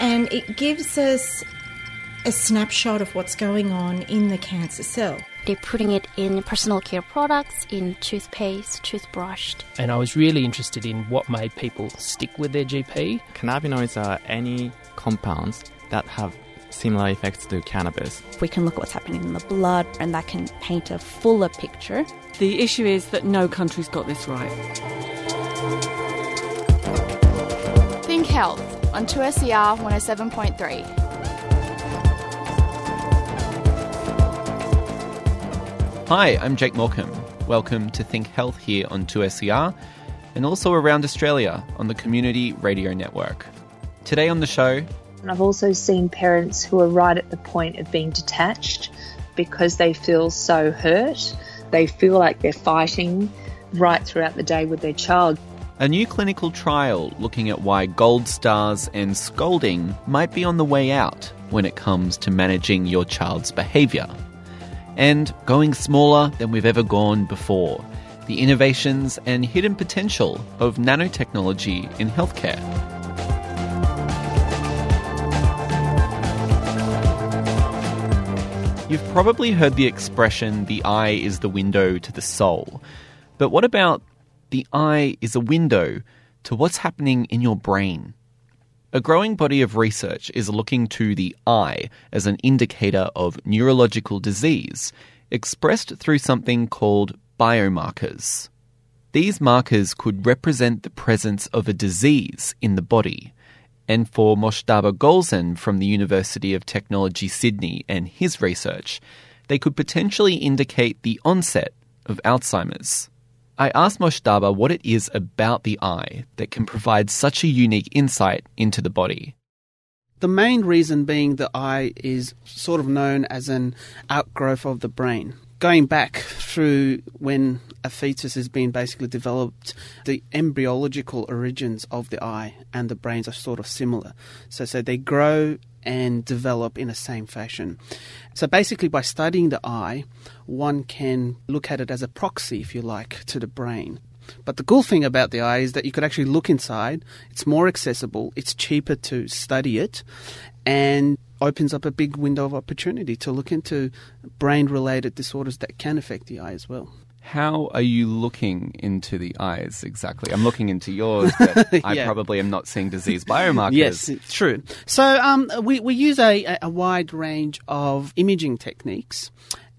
and it gives us a snapshot of what's going on in the cancer cell. They're putting it in personal care products, in toothpaste, toothbrush. And I was really interested in what made people stick with their GP. Cannabinoids are any compounds that have similar effects to cannabis. We can look at what's happening in the blood, and that can paint a fuller picture. The issue is that no country's got this right. Think Health on 2SER 107.3. Hi, I'm Jake Morcom. Welcome to Think Health here on 2SER and also around Australia on the Community Radio Network. Today on the show, and I've also seen parents who are right at the point of being detached because they feel so hurt. They feel like they're fighting right throughout the day with their child. A new clinical trial looking at why gold stars and scolding might be on the way out when it comes to managing your child's behaviour and going smaller than we've ever gone before. The innovations and hidden potential of nanotechnology in healthcare. You've probably heard the expression, the eye is the window to the soul. But what about the eye is a window to what's happening in your brain? A growing body of research is looking to the eye as an indicator of neurological disease, expressed through something called biomarkers. These markers could represent the presence of a disease in the body. And for Mojtaba Golzan from the University of Technology Sydney and his research, they could potentially indicate the onset of Alzheimer's. I asked Mojtaba what it is about the eye that can provide such a unique insight into the body. The main reason being the eye is sort of known as an outgrowth of the brain. Going back through when a fetus has been basically developed, the embryological origins of the eye and the brains are sort of similar. So, so they grow and develop in the same fashion. So basically, by studying the eye, one can look at it as a proxy, if you like, to the brain. But the cool thing about the eye is that you could actually look inside. It's more accessible. It's cheaper to study it, and opens up a big window of opportunity to look into brain-related disorders that can affect the eye as well. How are you looking into the eyes exactly? I'm looking into yours, but yeah. I probably am not seeing disease biomarkers. yes, it's true. So um, we, we use a, a wide range of imaging techniques.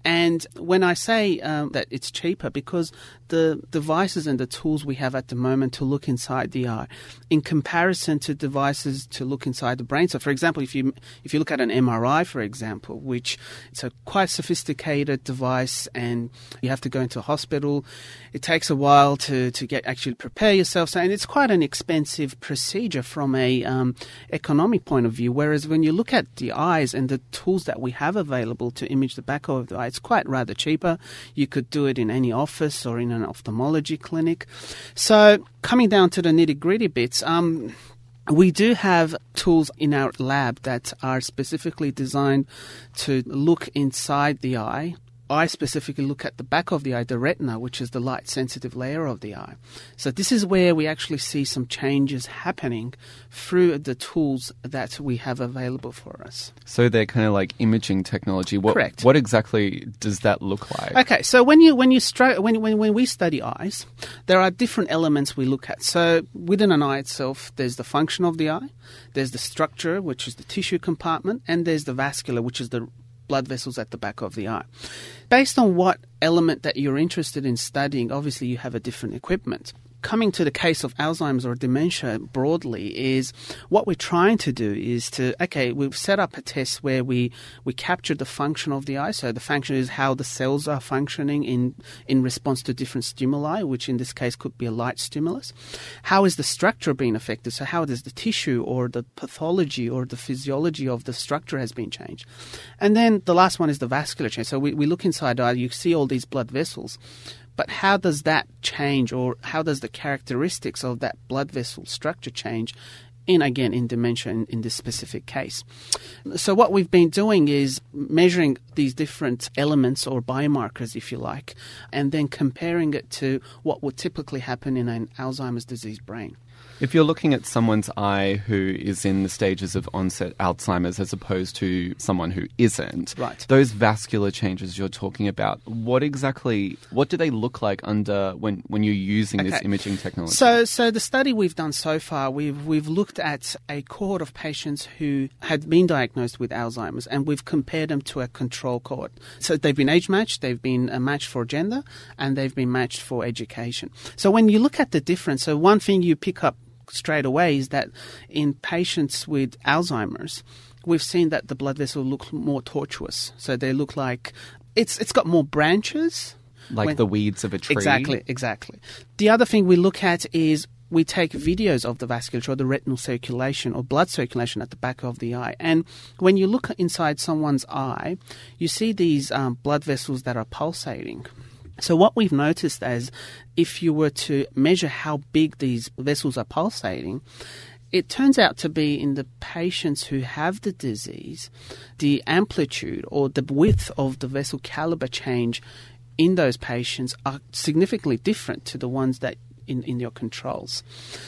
And when I say um, that it's cheaper, because the devices and the tools we have at the moment to look inside the eye, in comparison to devices to look inside the brain. So, for example, if you if you look at an MRI, for example, which it's a quite sophisticated device, and you have to go into a hospital, it takes a while to, to get actually prepare yourself. So, and it's quite an expensive procedure from a um, economic point of view. Whereas when you look at the eyes and the tools that we have available to image the back of the eye, it's quite rather cheaper. You could do it in any office or in an ophthalmology clinic. So, coming down to the nitty gritty bits, um, we do have tools in our lab that are specifically designed to look inside the eye I specifically look at the back of the eye, the retina, which is the light sensitive layer of the eye. So, this is where we actually see some changes happening through the tools that we have available for us. So, they're kind of like imaging technology. What, Correct. What exactly does that look like? Okay, so when, you, when, you stra- when, when, when we study eyes, there are different elements we look at. So, within an eye itself, there's the function of the eye, there's the structure, which is the tissue compartment, and there's the vascular, which is the blood vessels at the back of the eye. Based on what element that you're interested in studying, obviously you have a different equipment coming to the case of Alzheimer's or dementia broadly is what we're trying to do is to okay we've set up a test where we we capture the function of the eye so the function is how the cells are functioning in in response to different stimuli which in this case could be a light stimulus. How is the structure being affected? So how does the tissue or the pathology or the physiology of the structure has been changed? And then the last one is the vascular change. So we, we look inside the eye you see all these blood vessels but how does that change, or how does the characteristics of that blood vessel structure change in again in dementia in, in this specific case. So what we've been doing is measuring these different elements or biomarkers, if you like, and then comparing it to what would typically happen in an Alzheimer's disease brain. If you're looking at someone's eye who is in the stages of onset Alzheimer's as opposed to someone who isn't, Right. those vascular changes you're talking about, what exactly, what do they look like under when, when you're using this imaging technology? So, so the study we've done so far, we've we've looked at a cohort of patients who had been diagnosed with Alzheimer's, and we've compared them to a control cohort. So they've been age matched, they've been matched for gender, and they've been matched for education. So when you look at the difference, so one thing you pick up straight away is that in patients with Alzheimer's, we've seen that the blood vessels look more tortuous. So they look like it's it's got more branches. like when- the weeds of a tree? Exactly, exactly. The other thing we look at is we take videos of the vasculature or the retinal circulation or blood circulation at the back of the eye. And when you look inside someone's eye, you see these um, blood vessels that are pulsating. So, what we've noticed is if you were to measure how big these vessels are pulsating, it turns out to be in the patients who have the disease, the amplitude or the width of the vessel caliber change in those patients are significantly different to the ones that in, in your controls.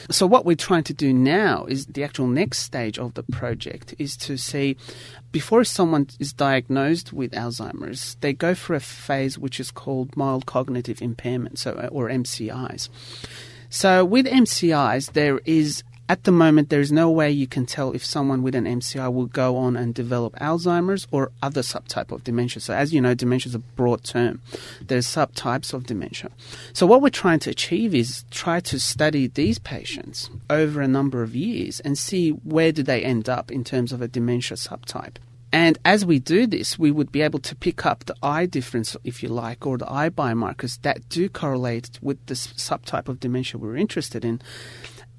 So what we're trying to do now is the actual next stage of the project is to see before someone is diagnosed with Alzheimer's, they go through a phase which is called mild cognitive impairment, so or MCIs. So with MCIs, there is at the moment there is no way you can tell if someone with an MCI will go on and develop Alzheimer's or other subtype of dementia. So as you know, dementia is a broad term. There's subtypes of dementia. So what we're trying to achieve is try to study these patients over a number of years and see where do they end up in terms of a dementia subtype. And as we do this, we would be able to pick up the eye difference, if you like, or the eye biomarkers that do correlate with the subtype of dementia we're interested in.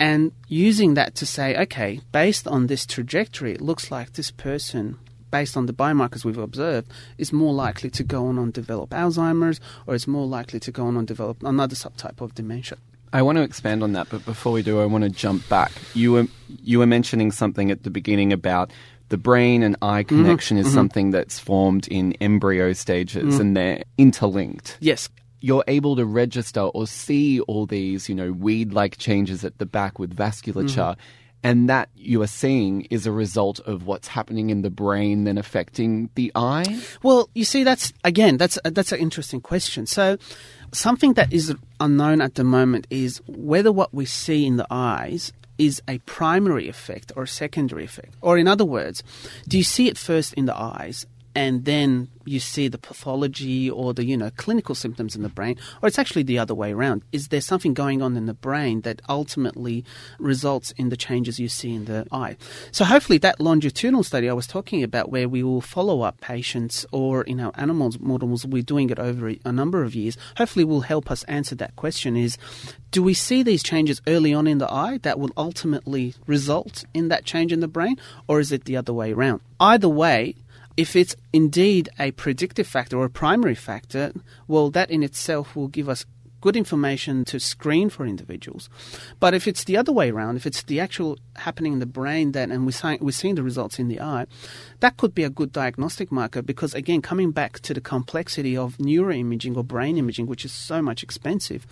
And using that to say, okay, based on this trajectory, it looks like this person, based on the biomarkers we've observed, is more likely to go on and develop Alzheimer's or is more likely to go on and develop another subtype of dementia. I want to expand on that, but before we do, I want to jump back. You were you were mentioning something at the beginning about the brain and eye mm-hmm. connection is mm-hmm. something that's formed in embryo stages mm-hmm. and they're interlinked. Yes, You're able to register or see all these, you know, weed-like changes at the back with vasculature. Mm-hmm. And that you are seeing is a result of what's happening in the brain, then affecting the eye. Well, you see, that's again, that's that's an interesting question. So, something that is unknown at the moment is whether what we see in the eyes is a primary effect or a secondary effect. Or, in other words, do you see it first in the eyes and then you see the pathology or the you know clinical symptoms in the brain or it's actually the other way around. Is there something going on in the brain that ultimately results in the changes you see in the eye? So hopefully that longitudinal study i was talking about where we will follow up patients or in our animals models we're doing it over a- a number of years hopefully will help us answer that question is do we see these changes early on in the eye that will ultimately result in that change in the brain or is it the other way around? Either way if it's indeed a predictive factor or a primary factor, well, that in itself will give us good information to screen for individuals. But if it's the other way around, if it's the actual happening in the brain then and we're we're seeing the results in the eye, that could be a good diagnostic marker because, again, coming back to the complexity of neuroimaging or brain imaging, which is so much expensive,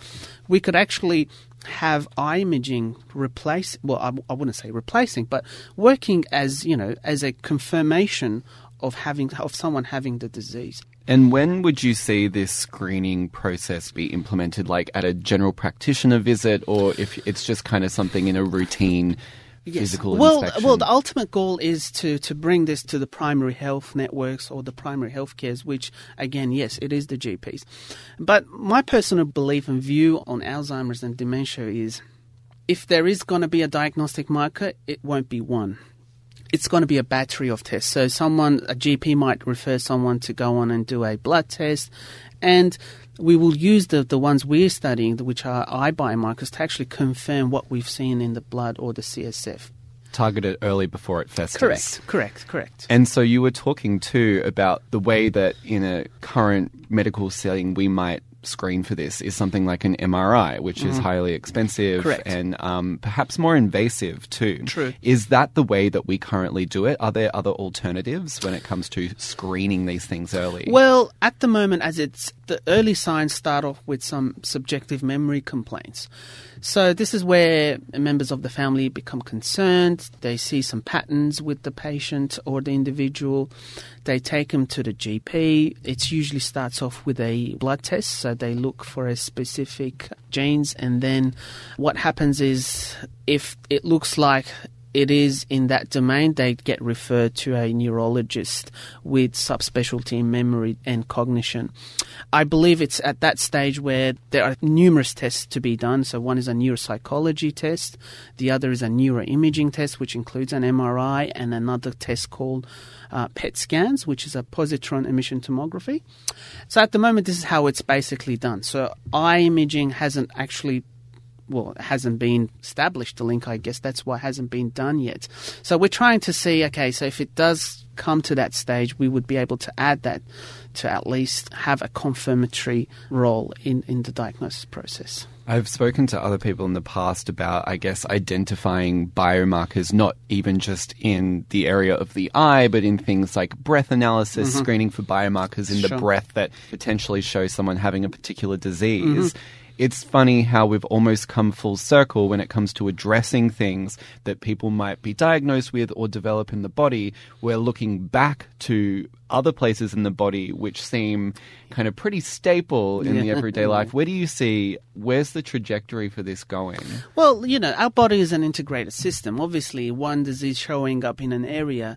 we could actually have eye imaging replace well I, I wouldn't say replacing but working as you know as a confirmation of having of someone having the disease And when would you see this screening process be implemented? Like at a general practitioner visit, or if it's just kind of something in a routine physical well, inspection? well, the ultimate goal is to, to bring this to the primary health networks or the primary health cares, which, again, yes, it is the GPs. But my personal belief and view on Alzheimer's and dementia is if there is going to be a diagnostic marker, it won't be one. It's going to be a battery of tests. So, someone, a GP might refer someone to go on and do a blood test, and we will use the, the ones we're studying, which are eye biomarkers, to actually confirm what we've seen in the blood or the CSF. target it early before it festers. Correct, correct, correct. And so you were talking too about the way that in a current medical setting we might screen for this is something like an MRI, which is Mhm. highly expensive Correct. and um, perhaps more invasive too. True. Is that the way that we currently do it? Are there other alternatives when it comes to screening these things early? Well, at the moment, as it's the early signs start off with some subjective memory complaints. So this is where members of the family become concerned. They see some patterns with the patient or the individual. They take them to the GP. It usually starts off with a blood test, so they look for a specific genes, and then what happens is if it looks like it is in that domain, they get referred to a neurologist with subspecialty in memory and cognition. I believe it's at that stage where there are numerous tests to be done. So, one is a neuropsychology test, the other is a neuroimaging test, which includes an MRI, and another test called uh, PET scans, which is a positron emission tomography. So, at the moment, this is how it's basically done. So, eye imaging hasn't actually well, it hasn't been established, the link, I guess that's why it hasn't been done yet. So we're trying to see, okay, so if it does come to that stage, we would be able to add that to at least have a confirmatory role in, in the diagnosis process. I've spoken to other people in the past about, I guess, identifying biomarkers, not even just in the area of the eye, but in things like breath analysis, Mhm. screening for biomarkers in the breath that potentially show someone having a particular disease. Mhm. It's funny how we've almost come full circle when it comes to addressing things that people might be diagnosed with or develop in the body. We're looking back to other places in the body which seem kind of pretty staple in the everyday life. Where do you see, where's the trajectory for this going? Well, you know, our body is an integrated system. Obviously, one disease showing up in an area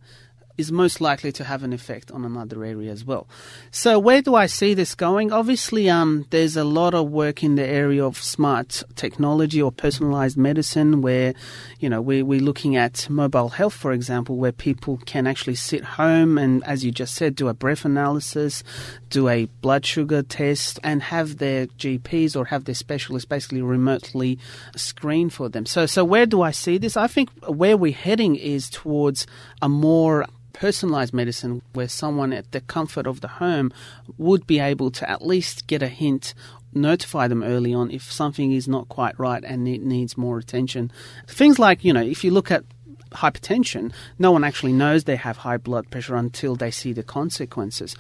is most likely to have an effect on another area as well. So where do I see this going? Obviously, um, there's a lot of work in the area of smart technology or personalized medicine where, you know, we, we're looking at mobile health, for example, where people can actually sit home and, as you just said, do a breath analysis, do a blood sugar test, and have their GPs or have their specialists basically remotely screen for them. So, so where do I see this? I think where we're heading is towards a more personalized medicine where someone at the comfort of the home would be able to at least get a hint notify them early on if something is not quite right and it needs more attention. Things like you know if you look at hypertension no one actually knows they have high blood pressure until they see the consequences.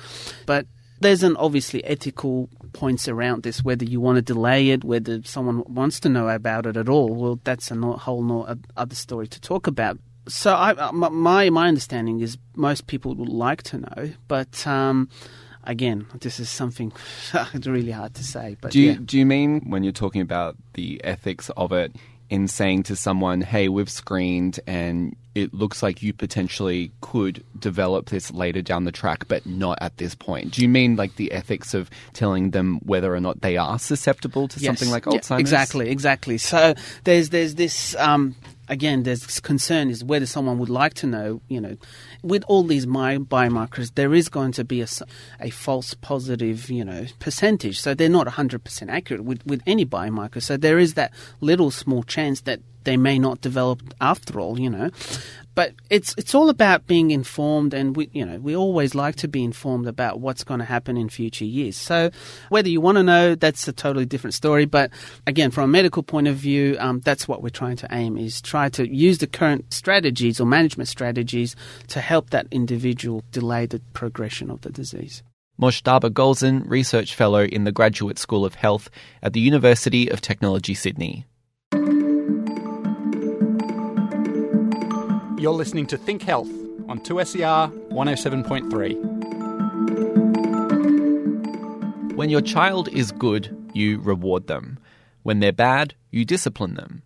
But there's an obviously ethical points around this whether you want to delay it whether someone wants to know about it at all. Well that's a whole other story to talk about so I, uh, my my understanding is most people would like to know, but um, again, this is something it's really hard to say. But do you yeah. do you mean when you're talking about the ethics of it in saying to someone, "Hey, we've screened and it looks like you potentially could develop this later down the track, but not at this point." Do you mean like the ethics of telling them whether or not they are susceptible to Yes. something like Yeah, Alzheimer's? Exactly, exactly. So there's there's this um, again. There's concern is whether someone would like to know. You know, with all these my biomarkers, there is going to be a, a false positive. You know, percentage. So they're not 100 percent accurate with with any biomarker. So there is that little small chance that they may not develop after all. You know. But it's it's all about being informed, and we you know we always like to be informed about what's going to happen in future years. So whether you want to know, that's a totally different story. But again, from a medical point of view, um, that's what we're trying to aim is try to use the current strategies or management strategies to help that individual delay the progression of the disease. Mojtaba Golzan, Research Fellow in the Graduate School of Health at the University of Technology, Sydney. You're listening to Think Health on 2SER 107.3. When your child is good, you reward them. When they're bad, you discipline them.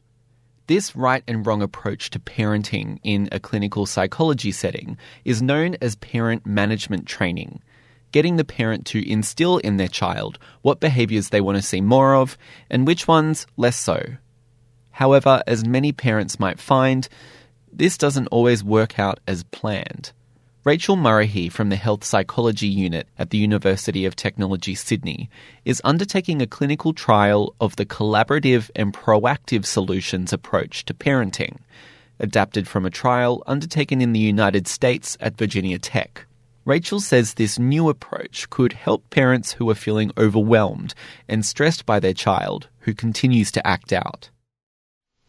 This right and wrong approach to parenting in a clinical psychology setting is known as parent management training, getting the parent to instill in their child what behaviours they want to see more of and which ones less so. However, as many parents might find, this doesn't always work out as planned. Rachel Murrihy from the Health Psychology Unit at the University of Technology, Sydney, is undertaking a clinical trial of the collaborative and proactive solutions approach to parenting, adapted from a trial undertaken in the United States at Virginia Tech. Rachel says this new approach could help parents who are feeling overwhelmed and stressed by their child who continues to act out.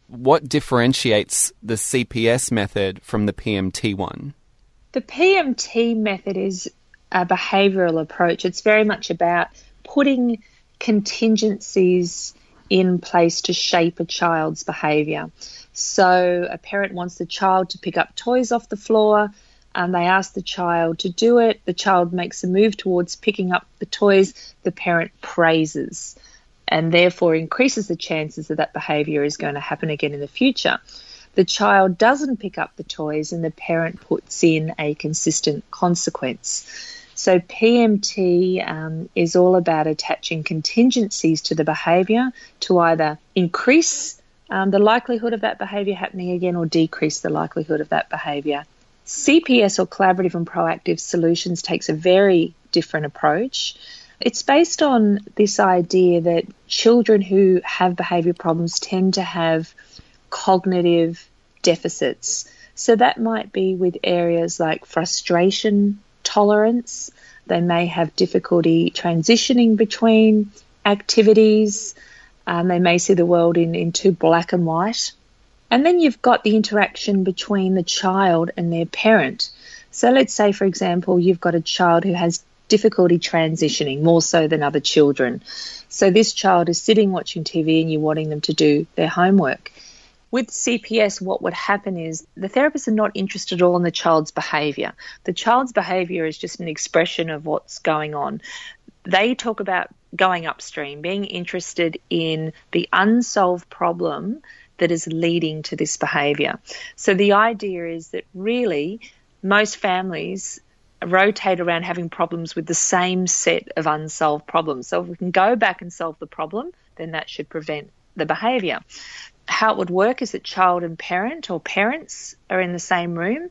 What differentiates the CPS method from the PMT one? The PMT method is a behavioural approach. It's very much about putting contingencies in place to shape a child's behaviour. So, a parent wants the child to pick up toys off the floor, and they ask the child to do it. The child makes a move towards picking up the toys, the parent praises, and therefore increases the chances that that behaviour is going to happen again in the future. The child doesn't pick up the toys, and the parent puts in a consistent consequence. So, PMT um, is all about attaching contingencies to the behaviour to either increase um, the likelihood of that behaviour happening again or decrease the likelihood of that behaviour. CPS or collaborative and proactive solutions takes a very different approach. It's based on this idea that children who have behaviour problems tend to have cognitive deficits. So that might be with areas like frustration tolerance. They may have difficulty transitioning between activities. Um, they may see the world in, in too black and white. And then you've got the interaction between the child and their parent. So let's say, for example, you've got a child who has difficulty transitioning more so than other children. So this child is sitting watching TV and you're wanting them to do their homework. With CPS, what would happen is the therapists are not interested at all in the child's behaviour. The child's behaviour is just an expression of what's going on. They talk about going upstream, being interested in the unsolved problem that is leading to this behaviour. So the idea is that really most families rotate around having problems with the same set of unsolved problems. So if we can go back and solve the problem, then that should prevent the behaviour how it would work is that child and parent or parents are in the same room.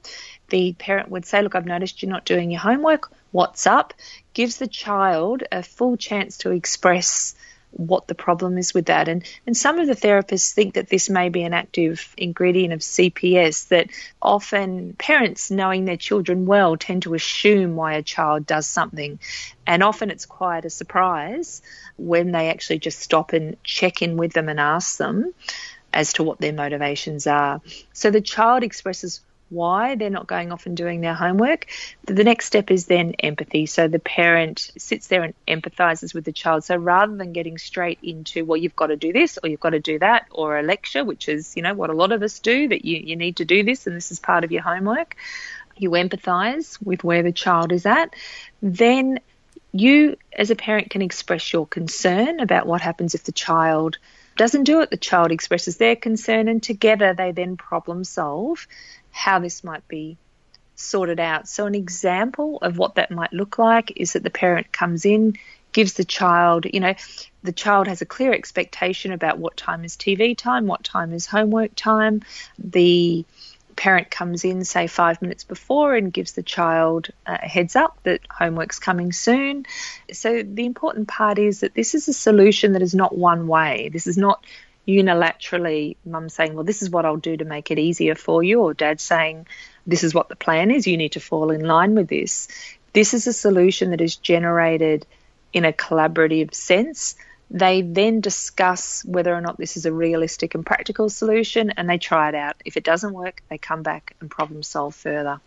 The parent would say, Look, I've noticed you're not doing your homework. What's up? Gives the child a full chance to express what the problem is with that. And, and some of the therapists think that this may be an active ingredient of CPS, that often parents, knowing their children well, tend to assume why a child does something. And often it's quite a surprise when they actually just stop and check in with them and ask them as to what their motivations are. So the child expresses why they're not going off and doing their homework. The next step is then empathy. So the parent sits there and empathizes with the child. So rather than getting straight into, well, you've got to do this or you've got to do that, or a lecture, which is, you know, what a lot of us do, that you, you need to do this and this is part of your homework, you empathize with where the child is at. Then you, as a parent, can express your concern about what happens if the child doesn't do it, the child expresses their concern, and together they then problem solve how this might be sorted out. So, an example of what that might look like is that the parent comes in, gives the child, you know, the child has a clear expectation about what time is TV time, what time is homework time. The parent comes in, say, five minutes before and gives the child a heads up that homework's coming soon. So, the important part is that this is a solution that is not one way. This is not unilaterally mum saying, Well, this is what I'll do to make it easier for you, or dad saying, This is what the plan is, you need to fall in line with this. This is a solution that is generated in a collaborative sense they then discuss whether or not this is a realistic and practical solution and they try it out. If it doesn't work, they come back and problem solve further.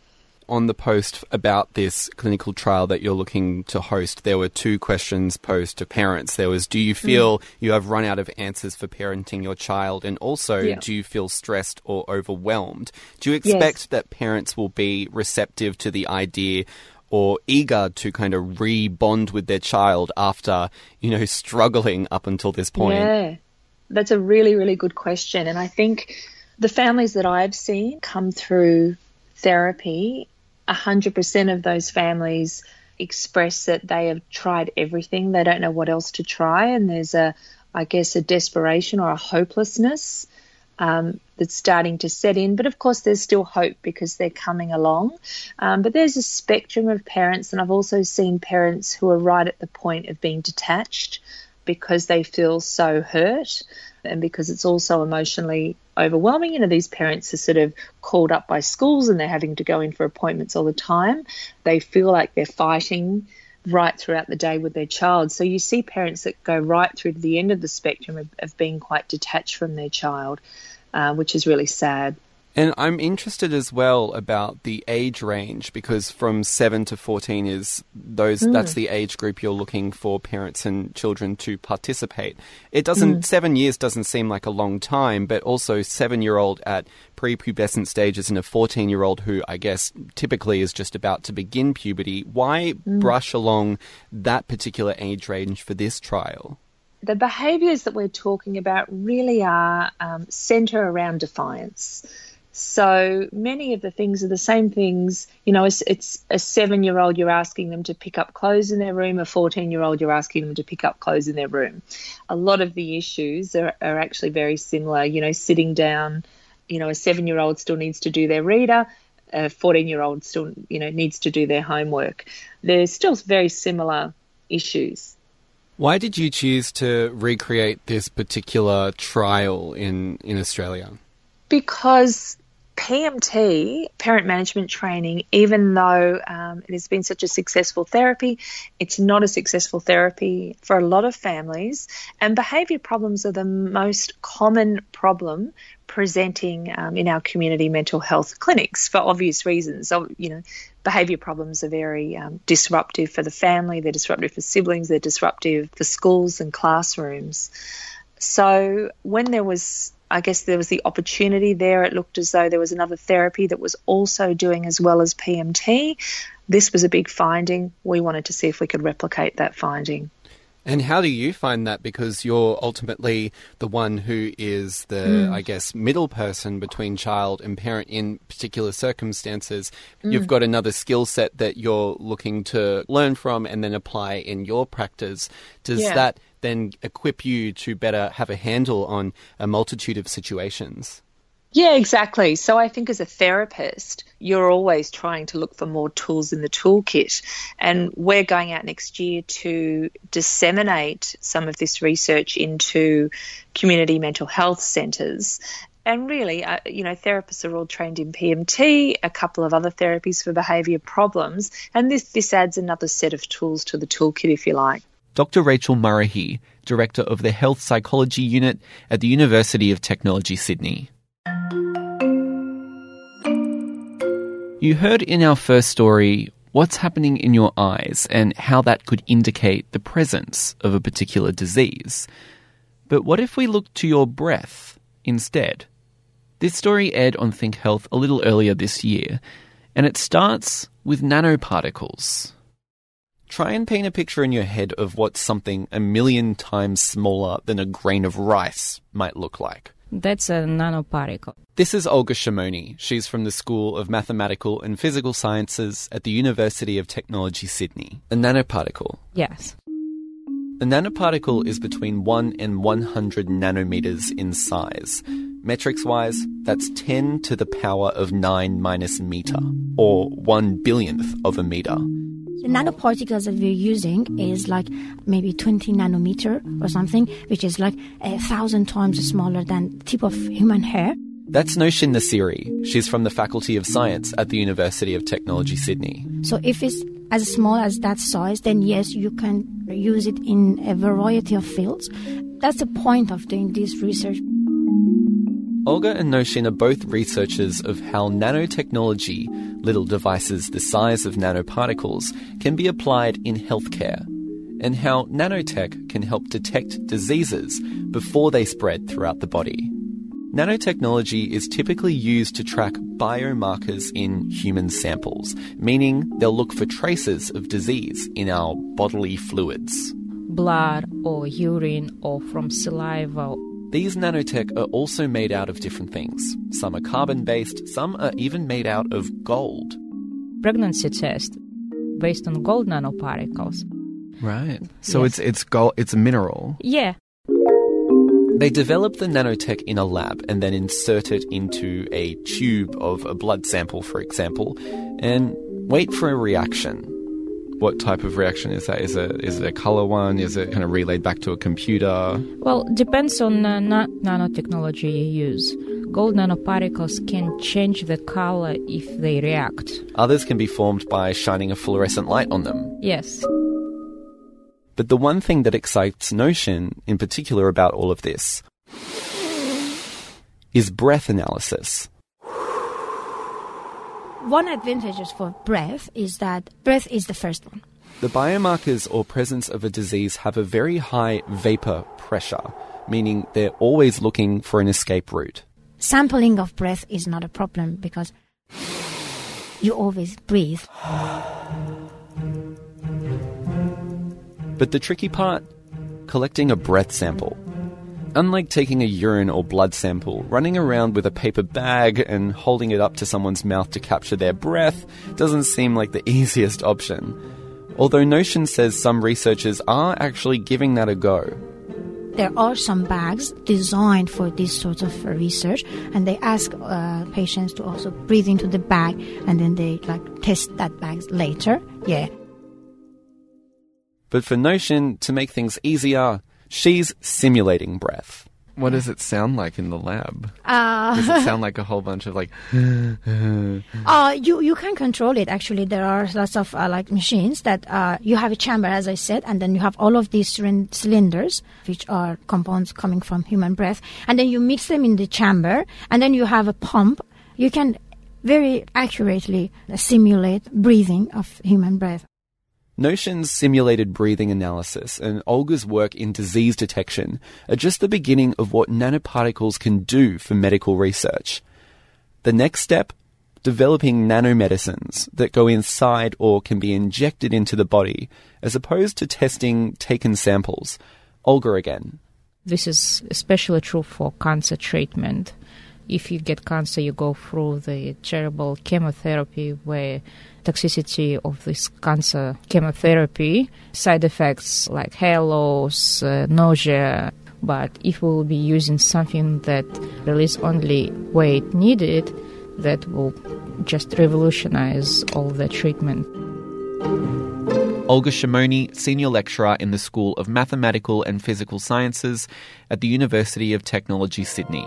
On the post about this clinical trial that you're looking to host, there were two questions posed to parents. There was, do you feel mm. you have run out of answers for parenting your child? And also, yeah. do you feel stressed or overwhelmed? Do you expect yes. that parents will be receptive to the idea or eager to kind of re-bond with their child after, you know, struggling up until this point? Yeah, that's a really, really good question. And I think the families that I've seen come through therapy, 100% of those families express that they have tried everything. They don't know what else to try. And there's a, I guess, a desperation or a hopelessness um, that's starting to set in. But of course, there's still hope because they're coming along. Um, but there's a spectrum of parents, and I've also seen parents who are right at the point of being detached because they feel so hurt and because it's also emotionally overwhelming. You know, these parents are sort of called up by schools and they're having to go in for appointments all the time. They feel like they're fighting right throughout the day with their child. So you see parents that go right through to the end of the spectrum of, of being quite detached from their child, uh, which is really sad. And I'm interested as well about the age range because from 7 to 14 is those mm. that's the age group you're looking for parents and children to participate. It doesn't mm. 7 years doesn't seem like a long time, but also 7-year-old at prepubescent stages and a 14-year-old who I guess typically is just about to begin puberty. Why mm. brush along that particular age range for this trial? The behaviours that we're talking about really are um, centre around defiance. So many of the things are the same things. You know, it's, it's a seven year old, you're asking them to pick up clothes in their room, a 14 year old, you're asking them to pick up clothes in their room. A lot of the issues are, are actually very similar. You know, sitting down, you know, a seven year old still needs to do their reader, a 14 year old still, you know, needs to do their homework. There's still very similar issues. Why did you choose to recreate this particular trial in, in Australia? Because PMT, parent management training, even though um, it has been such a successful therapy, it's not a successful therapy for a lot of families. And behaviour problems are the most common problem presenting um, in our community mental health clinics for obvious reasons. So, you know, behaviour problems are very um, disruptive for the family, they're disruptive for siblings, they're disruptive for schools and classrooms. So when there was I guess there was the opportunity there. It looked as though there was another therapy that was also doing as well as PMT. This was a big finding. We wanted to see if we could replicate that finding. And how do you find that? Because you're ultimately the one who is the, mm. I guess, middle person between child and parent in particular circumstances. Mm. You've got another skill set that you're looking to learn from and then apply in your practice. Does yeah. that then equip you to better have a handle on a multitude of situations? Yeah, exactly. So I think as a therapist, you're always trying to look for more tools in the toolkit. And we're going out next year to disseminate some of this research into community mental health centres. And really, uh, you know, therapists are all trained in PMT, a couple of other therapies for behaviour problems, and this, this adds another set of tools to the toolkit, if you like. Dr. Rachel Murrihy, Director of the Health Psychology Unit at the University of Technology, Sydney. You heard in our first story what's happening in your eyes and how that could indicate the presence of a particular disease. But what if we look to your breath instead? This story aired on Think Health a little earlier this year, and it starts with nanoparticles. Try and paint a picture in your head of what something a million times smaller than a grain of rice might look like. That's a nanoparticle. This is Olga Shimoni. She's from the School of Mathematical and Physical Sciences at the University of Technology, Sydney. A nanoparticle. Yes. A nanoparticle is between 1 and 100 nanometers in size. Metrics wise, that's 10 to the power of 9 minus meter, or 1 billionth of a meter. The nanoparticles that we're using is like maybe 20 nanometer or something, which is like a thousand times smaller than tip of human hair. That's Noshin Nasiri. She's from the Faculty of Science at the University of Technology, Sydney. So if it's as small as that size, then yes, you can use it in a variety of fields. That's the point of doing this research. Olga and Noshin are both researchers of how nanotechnology, little devices the size of nanoparticles, can be applied in healthcare, and how nanotech can help detect diseases before they spread throughout the body. Nanotechnology is typically used to track biomarkers in human samples, meaning they'll look for traces of disease in our bodily fluids. Blood or urine or from saliva these nanotech are also made out of different things. Some are carbon based, some are even made out of gold. Pregnancy test based on gold nanoparticles. Right. So yes. it's it's gold it's a mineral. Yeah. They develop the nanotech in a lab and then insert it into a tube of a blood sample, for example, and wait for a reaction what type of reaction is that? Is it is it a color one? Is it kind of relayed back to a computer? Well, depends on uh, na- nanotechnology you use. Gold nanoparticles can change the color if they react. Others can be formed by shining a fluorescent light on them. Yes. But the one thing that excites Noshin, in particular, about all of this is breath analysis. One advantage for breath is that breath is the first one. The biomarkers or presence of a disease have a very high vapor pressure, meaning they're always looking for an escape route. Sampling of breath is not a problem because you always breathe. But the tricky part? Collecting a breath sample. Unlike taking a urine or blood sample, running around with a paper bag and holding it up to someone's mouth to capture their breath doesn't seem like the easiest option. Although Noshin says some researchers are actually giving that a go. There are some bags designed for this sort of research, and they ask uh, patients to also breathe into the bag, and then they like test that bag later. Yeah, but for Noshin, to make things easier, she's simulating breath. What does it sound like in the lab? Uh, does it sound like a whole bunch of like? uh, you you can control it. Actually, there are lots of uh, like machines that uh, you have a chamber, as I said, and then you have all of these cylinders, which are compounds coming from human breath, and then you mix them in the chamber, and then you have a pump. You can very accurately simulate breathing of human breath. Noshin's simulated breathing analysis and Olga's work in disease detection are just the beginning of what nanoparticles can do for medical research. The next step? Developing nanomedicines that go inside or can be injected into the body, as opposed to testing taken samples. Olga again. This is especially true for cancer treatment. If you get cancer, you go through the terrible chemotherapy where toxicity of this cancer chemotherapy, side effects like hair loss, uh, nausea. But if we will be using something that release only weight needed, that will just revolutionize all the treatment. Olga Shimoni, Senior Lecturer in the School of Mathematical and Physical Sciences at the University of Technology, Sydney.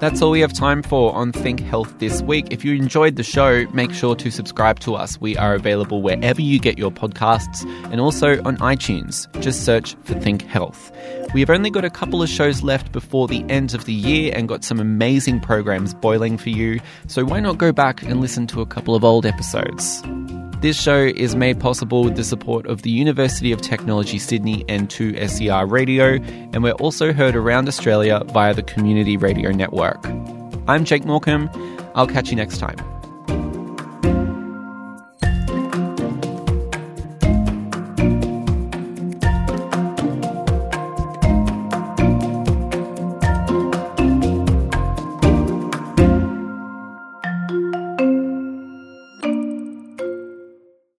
That's all we have time for on Think Health this week. If you enjoyed the show, make sure to subscribe to us. We are available wherever you get your podcasts and also on iTunes. Just search for Think Health. We have only got a couple of shows left before the end of the year and got some amazing programs boiling for you, so why not go back and listen to a couple of old episodes? This show is made possible with the support of the University of Technology Sydney and 2SER Radio, and we're also heard around Australia via the Community Radio Network. I'm Jake Morcom. I'll catch you next time.